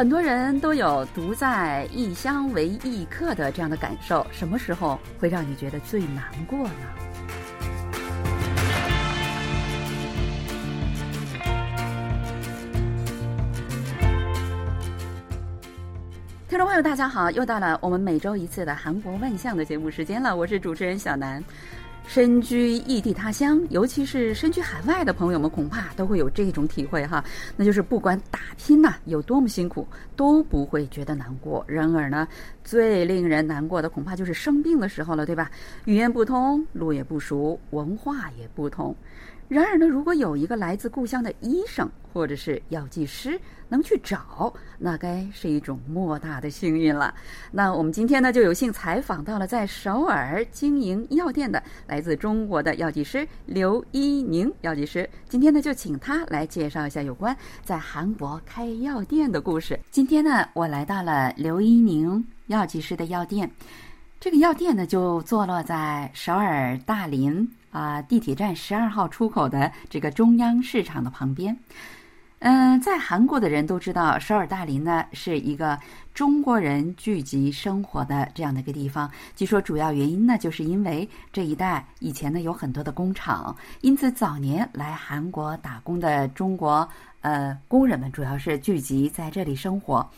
很多人都有独在异乡为异客的这样的感受，什么时候会让你觉得最难过呢？听众朋友，大家好，又到了我们每周一次的韩国万象的节目时间了，我是主持人小南。身居异地他乡，尤其是身居海外的朋友们，恐怕都会有这种体会哈，那就是不管打拼呐、有多么辛苦，都不会觉得难过。然而呢，最令人难过的恐怕就是生病的时候了，对吧？语言不通，路也不熟，文化也不同。然而呢，如果有一个来自故乡的医生或者是药剂师能去找，那该是一种莫大的幸运了。那我们今天呢，就有幸采访到了在首尔经营药店的来自中国的药剂师刘一宁药剂师。今天呢，就请他来介绍一下有关在韩国开药店的故事。今天呢，我来到了刘一宁药剂师的药店，这个药店呢，就坐落在首尔大林。啊，地铁站十二号出口的这个中央市场的旁边，嗯，在韩国的人都知道，首尔大林呢是一个中国人聚集生活的这样的一个地方。据说主要原因呢，就是因为这一带以前呢有很多的工厂，因此早年来韩国打工的中国呃工人们主要是聚集在这里生活。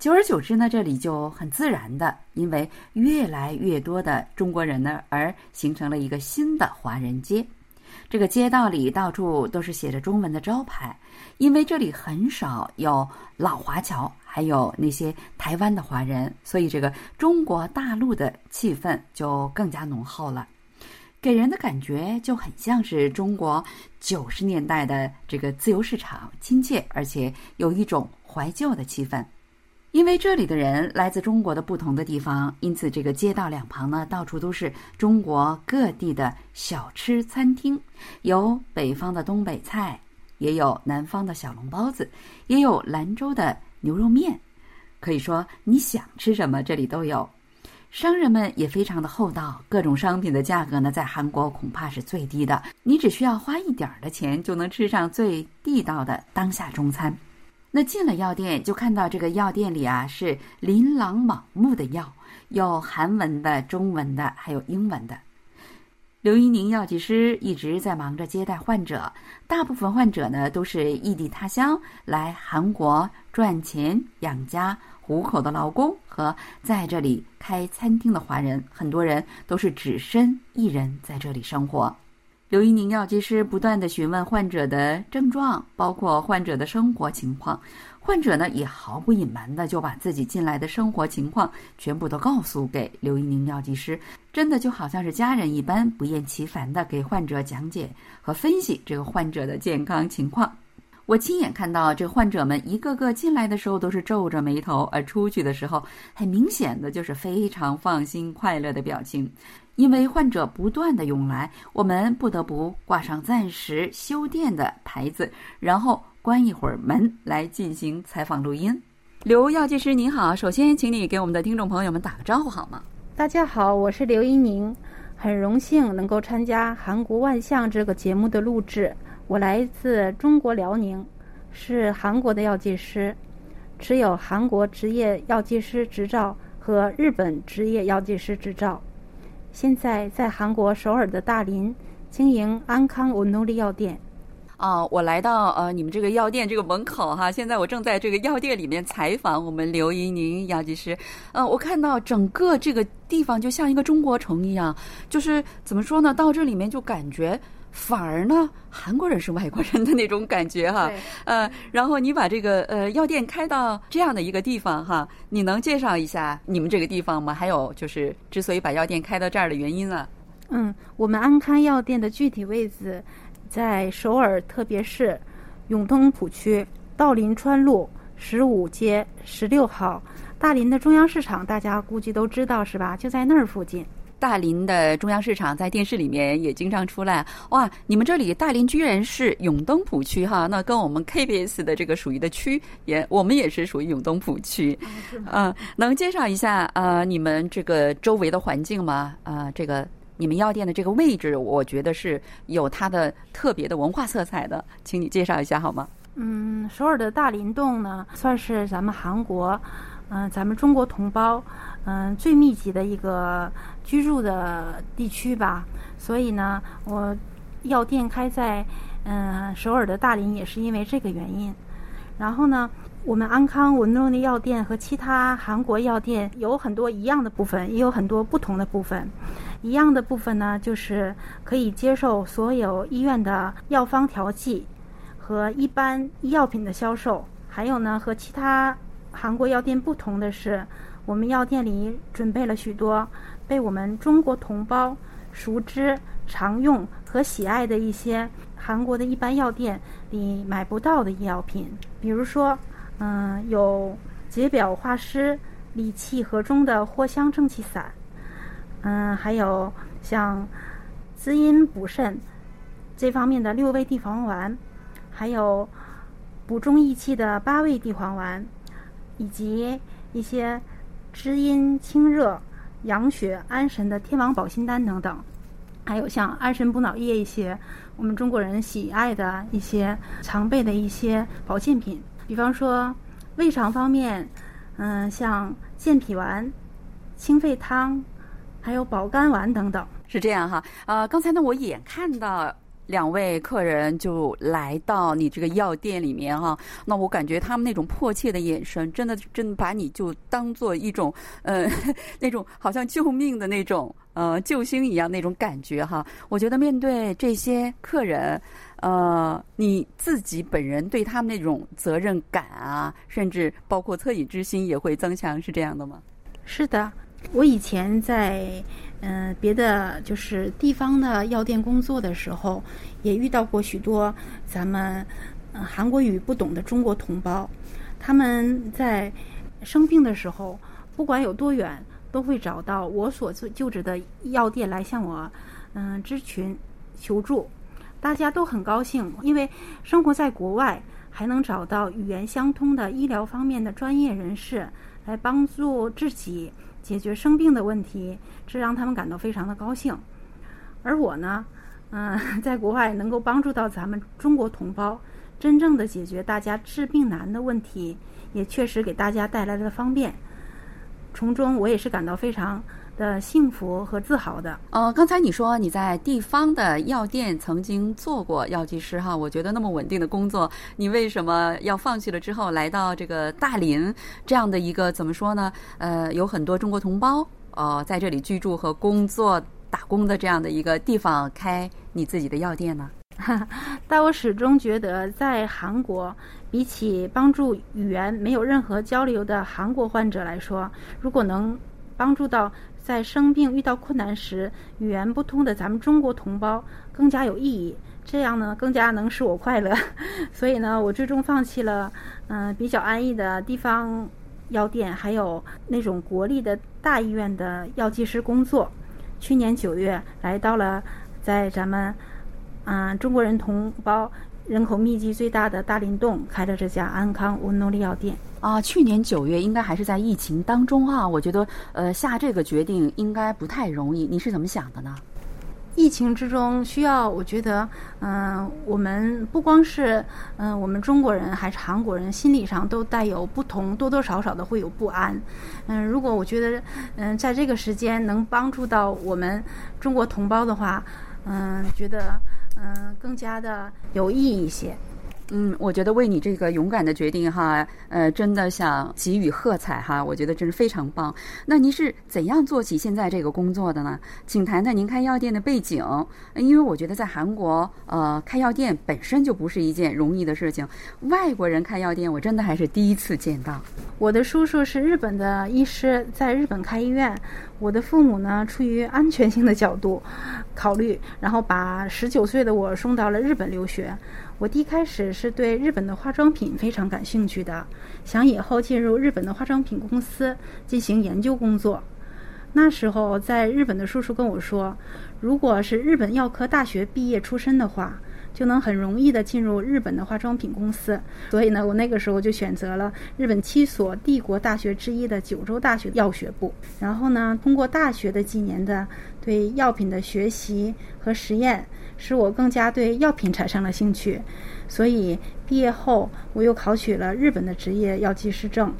久而久之呢，这里就很自然的，因为越来越多的中国人呢，而形成了一个新的华人街。这个街道里到处都是写着中文的招牌，因为这里很少有老华侨，还有那些台湾的华人，所以这个中国大陆的气氛就更加浓厚了，给人的感觉就很像是中国九十年代的这个自由市场，亲切而且有一种怀旧的气氛。因为这里的人来自中国的不同的地方，因此这个街道两旁呢，到处都是中国各地的小吃餐厅，有北方的东北菜，也有南方的小笼包子，也有兰州的牛肉面。可以说，你想吃什么，这里都有。商人们也非常的厚道，各种商品的价格呢，在韩国恐怕是最低的，你只需要花一点儿的钱，就能吃上最地道的当下中餐。那进了药店，就看到这个药店里啊是琳琅满目的药，有韩文的、中文的，还有英文的。刘一宁药剂师一直在忙着接待患者，大部分患者呢都是异地他乡来韩国赚钱养家糊口的劳工和在这里开餐厅的华人，很多人都是只身一人在这里生活。刘一宁药剂师不断的询问患者的症状，包括患者的生活情况。患者呢也毫不隐瞒的就把自己近来的生活情况全部都告诉给刘一宁药剂师，真的就好像是家人一般，不厌其烦的给患者讲解和分析这个患者的健康情况。我亲眼看到这患者们一个个进来的时候都是皱着眉头，而出去的时候很明显的就是非常放心、快乐的表情。因为患者不断的涌来，我们不得不挂上暂时休电的牌子，然后关一会儿门来进行采访录音。刘药剂师您好，首先请你给我们的听众朋友们打个招呼好吗？大家好，我是刘一宁，很荣幸能够参加《韩国万象》这个节目的录制。我来自中国辽宁，是韩国的药剂师，持有韩国职业药剂师执照和日本职业药剂师执照。现在在韩国首尔的大林经营安康文努力药店。哦，我来到呃你们这个药店这个门口哈，现在我正在这个药店里面采访我们刘一宁药剂师。呃，我看到整个这个地方就像一个中国城一样，就是怎么说呢？到这里面就感觉。反而呢，韩国人是外国人的那种感觉哈，呃，然后你把这个呃药店开到这样的一个地方哈，你能介绍一下你们这个地方吗？还有就是之所以把药店开到这儿的原因啊？嗯，我们安康药店的具体位置在首尔特别市永东浦区道林川路十五街十六号。大林的中央市场大家估计都知道是吧？就在那儿附近。大林的中央市场在电视里面也经常出来哇！你们这里大林居然是永登浦区哈，那跟我们 KBS 的这个属于的区也，我们也是属于永登浦区。嗯，能介绍一下呃你们这个周围的环境吗？啊，这个你们药店的这个位置，我觉得是有它的特别的文化色彩的，请你介绍一下好吗？嗯，首尔的大林洞呢，算是咱们韩国，嗯、咱们中国同胞，嗯、最密集的一个居住的地区吧。所以呢，我药店开在嗯、首尔的大林，也是因为这个原因。然后呢，我们安康文诺的药店和其他韩国药店有很多一样的部分，也有很多不同的部分。一样的部分呢，就是可以接受所有医院的药方调剂和一般医药品的销售。还有呢，和其他韩国药店不同的是，我们药店里准备了许多被我们中国同胞熟知、常用和喜爱的一些韩国的一般药店里买不到的医药品，比如说，嗯、有解表化湿、理气和中的藿香正气散，嗯、还有像滋阴补肾这方面的六味地黄丸，还有补中益气的八味地黄丸，以及一些滋阴清热、养血安神的天王保心丹等等。还有像安神补脑液一些我们中国人喜爱的一些常备的一些保健品，比方说胃肠方面，嗯、像健脾丸、清肺汤，还有保肝丸等等。是这样哈，呃，刚才呢，我眼看到两位客人就来到你这个药店里面哈，那我感觉他们那种迫切的眼神，真的真的把你就当做一种呃 那种好像救命的那种呃救星一样那种感觉哈。我觉得面对这些客人。呃，你自己本人对他们那种责任感啊，甚至包括恻隐之心也会增强，是这样的吗？是的，我以前在嗯、别的就是地方的药店工作的时候，也遇到过许多咱们呃韩国语不懂的中国同胞，他们在生病的时候，不管有多远，都会找到我所就就职的药店来向我嗯、咨询求助。大家都很高兴，因为生活在国外，还能找到语言相通的医疗方面的专业人士来帮助自己解决生病的问题，这让他们感到非常的高兴。而我呢，嗯、在国外能够帮助到咱们中国同胞，真正的解决大家治病难的问题，也确实给大家带来了方便。从中，我也是感到非常的幸福和自豪的。呃，刚才你说你在地方的药店曾经做过药剂师哈，我觉得那么稳定的工作，你为什么要放弃了之后来到这个大林这样的一个怎么说呢？呃，有很多中国同胞呃在这里居住和工作打工的这样的一个地方开你自己的药店呢？但我始终觉得，在韩国，比起帮助语言没有任何交流的韩国患者来说，如果能帮助到在生病遇到困难时语言不通的咱们中国同胞，更加有意义。这样呢，更加能使我快乐。所以呢，我最终放弃了嗯、比较安逸的地方药店，还有那种国立的大医院的药剂师工作。去年九月，来到了在咱们。嗯，中国人同胞人口密集最大的大林洞开了这家安康温诺利药店。啊，去年九月应该还是在疫情当中哈、我觉得呃下这个决定应该不太容易，你是怎么想的呢？疫情之中需要，我觉得，嗯、我们不光是嗯、我们中国人，还是韩国人，心理上都带有不同，多多少少的会有不安。嗯、如果我觉得，嗯、在这个时间能帮助到我们中国同胞的话，嗯、觉得，嗯、更加的有意义一些。嗯，我觉得为你这个勇敢的决定哈，呃，真的想给予喝彩哈，我觉得真是非常棒。那您是怎样做起现在这个工作的呢？请谈谈您开药店的背景，因为我觉得在韩国，呃，开药店本身就不是一件容易的事情，外国人开药店，我真的还是第一次见到。我的叔叔是日本的医师，在日本开医院。我的父母呢，出于安全性的角度考虑，然后把十九岁的我送到了日本留学。我一开始是对日本的化妆品非常感兴趣的，想以后进入日本的化妆品公司进行研究工作。那时候在日本的叔叔跟我说，如果是日本药科大学毕业出身的话，就能很容易的进入日本的化妆品公司。所以呢，我那个时候就选择了日本七所帝国大学之一的九州大学药学部。然后呢，通过大学的几年的对药品的学习和实验，使我更加对药品产生了兴趣。所以毕业后，我又考取了日本的职业药剂师证，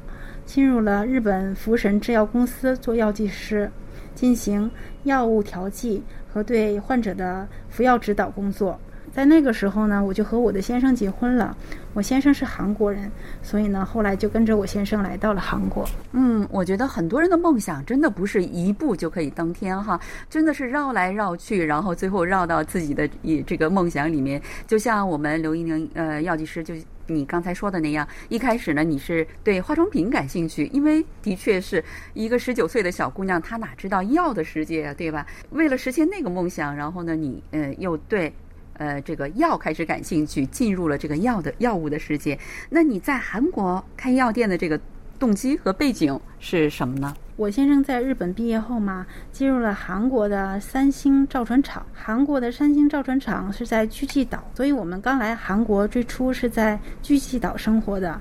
进入了日本福神制药公司做药剂师，进行药物调剂和对患者的服药指导工作。在那个时候呢，我就和我的先生结婚了。我先生是韩国人，所以呢，后来就跟着我先生来到了韩国。嗯，我觉得很多人的梦想真的不是一步就可以登天哈，真的是绕来绕去，然后最后绕到自己的以这个梦想里面。就像我们刘一宁呃药剂师，就你刚才说的那样，一开始呢你是对化妆品感兴趣，因为的确是一个十九岁的小姑娘，她哪知道药的世界啊，对吧？为了实现那个梦想，然后呢你呃又对。呃，这个药开始感兴趣，进入了这个药的药物的世界。那你在韩国开药店的这个动机和背景是什么呢？我先生在日本毕业后嘛，进入了韩国的三星造船厂。韩国的三星造船厂是在巨济岛，所以我们刚来韩国最初是在巨济岛生活的。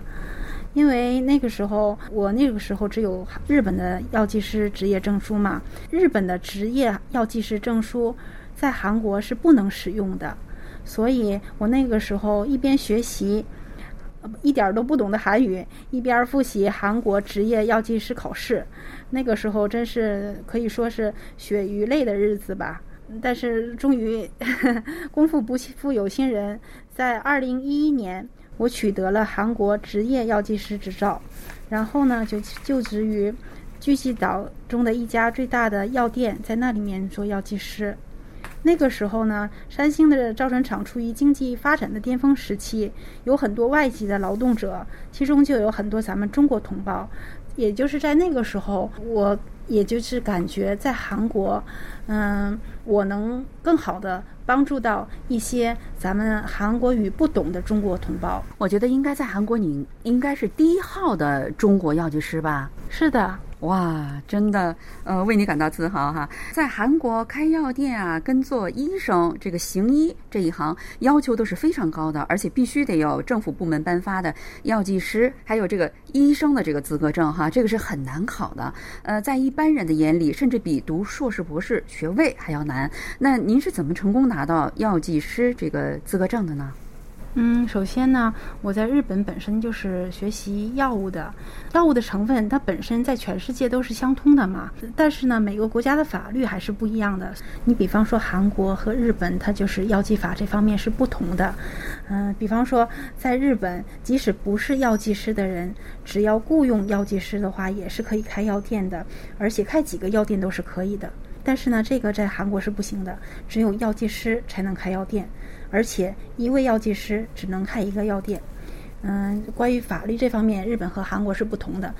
因为那个时候我那个时候只有日本的药剂师执业证书嘛，日本的职业药剂师证书在韩国是不能使用的。所以我那个时候一边学习，一点都不懂的韩语，一边复习韩国职业药剂师考试。那个时候真是可以说是血与泪的日子吧。但是终于 功夫不负有心人，在二零一一年，我取得了韩国职业药剂师执照，然后呢就就职于巨济岛中的一家最大的药店，在那里面做药剂师。那个时候呢，三星的造船厂处于经济发展的巅峰时期，有很多外籍的劳动者，其中就有很多咱们中国同胞。也就是在那个时候，我也就是感觉在韩国，嗯，我能更好的帮助到一些咱们韩国语不懂的中国同胞。我觉得应该在韩国，你应该是第一号的中国药剂师吧？是的。哇，真的，呃，为你感到自豪哈！在韩国开药店啊，跟做医生这个行医这一行，要求都是非常高的，而且必须得有政府部门颁发的药剂师，还有这个医生的这个资格证哈，这个是很难考的。呃，在一般人的眼里，甚至比读硕士博士学位还要难。那您是怎么成功拿到药剂师这个资格证的呢？嗯，首先呢，我在日本本身就是学习药物的，药物的成分它本身在全世界都是相通的嘛。但是呢，每个国家的法律还是不一样的。你比方说韩国和日本，它就是药剂法这方面是不同的。嗯，比方说在日本，即使不是药剂师的人，只要雇佣药剂师的话，也是可以开药店的，而且开几个药店都是可以的。但是呢，这个在韩国是不行的，只有药剂师才能开药店。而且一位药剂师只能开一个药店，嗯，关于法律这方面，日本和韩国是不同的。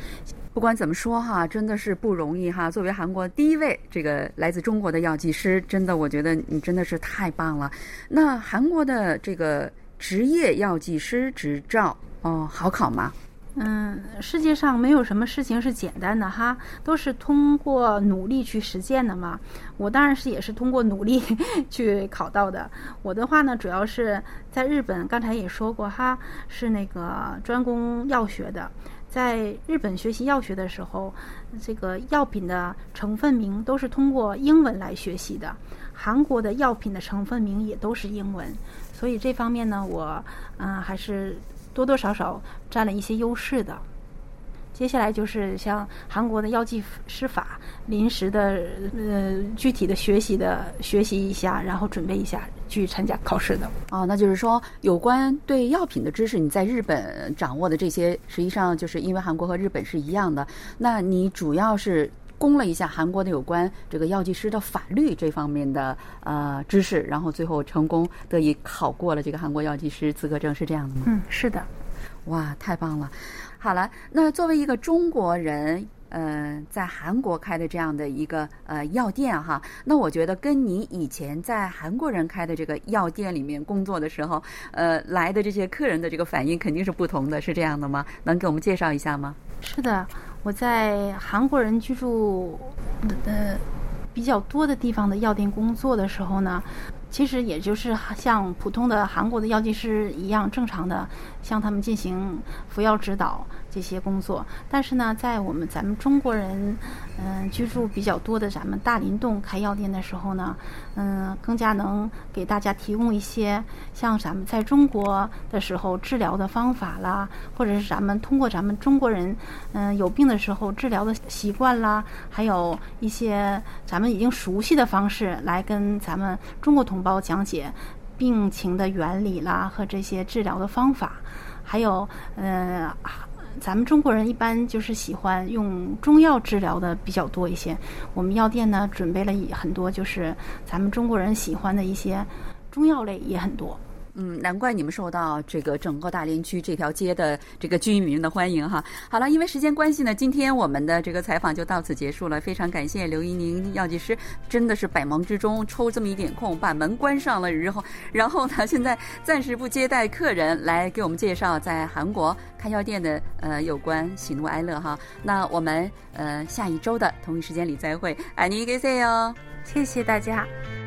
不管怎么说哈，真的是不容易哈。作为韩国第一位这个来自中国的药剂师，真的我觉得你真的是太棒了。那韩国的这个职业药剂师执照哦，好考吗？嗯，世界上没有什么事情是简单的哈，都是通过努力去实践的嘛。我当然是也是通过努力 去考到的。我的话呢，主要是在日本，刚才也说过哈，是那个专攻药学的。在日本学习药学的时候，这个药品的成分名都是通过英文来学习的。韩国的药品的成分名也都是英文，所以这方面呢，我嗯还是。多多少少占了一些优势的。接下来就是像韩国的药剂师法，临时的呃具体的学习的学习一下，然后准备一下去参加考试的。哦，那就是说有关对药品的知识，你在日本掌握的这些，实际上就是因为韩国和日本是一样的。那你主要是。攻了一下韩国的有关这个药剂师的法律这方面的呃知识，然后最后成功得以考过了这个韩国药剂师资格证，是这样的吗？嗯，是的。哇，太棒了！好了，那作为一个中国人，呃，在韩国开的这样的一个呃药店哈，那我觉得跟你以前在韩国人开的这个药店里面工作的时候，呃，来的这些客人的这个反应肯定是不同的，是这样的吗？能给我们介绍一下吗？是的。我在韩国人居住的比较多的地方的药店工作的时候呢，其实也就是像普通的韩国的药剂师一样正常的向他们进行服药指导这些工作。但是呢，在我们咱们中国人嗯居住比较多的咱们大林洞开药店的时候呢，嗯，更加能给大家提供一些像咱们在中国的时候治疗的方法啦，或者是咱们通过咱们中国人嗯有病的时候治疗的习惯啦，还有一些咱们已经熟悉的方式来跟咱们中国同。胞讲解病情的原理啦和这些治疗的方法，还有呃，咱们中国人一般就是喜欢用中药治疗的比较多一些。我们药店呢准备了很多，就是咱们中国人喜欢的一些中药类也很多。嗯，难怪你们受到这个整个大连区这条街的这个居民的欢迎哈。好了，因为时间关系呢，今天我们的这个采访就到此结束了。非常感谢刘一宁药剂师，真的是百忙之中抽这么一点空把门关上了，然后然后呢，现在暂时不接待客人，来给我们介绍在韩国开药店的呃有关喜怒哀乐哈。那我们呃下一周的同一时间里再会，爱你一个 C 哦，谢谢大家。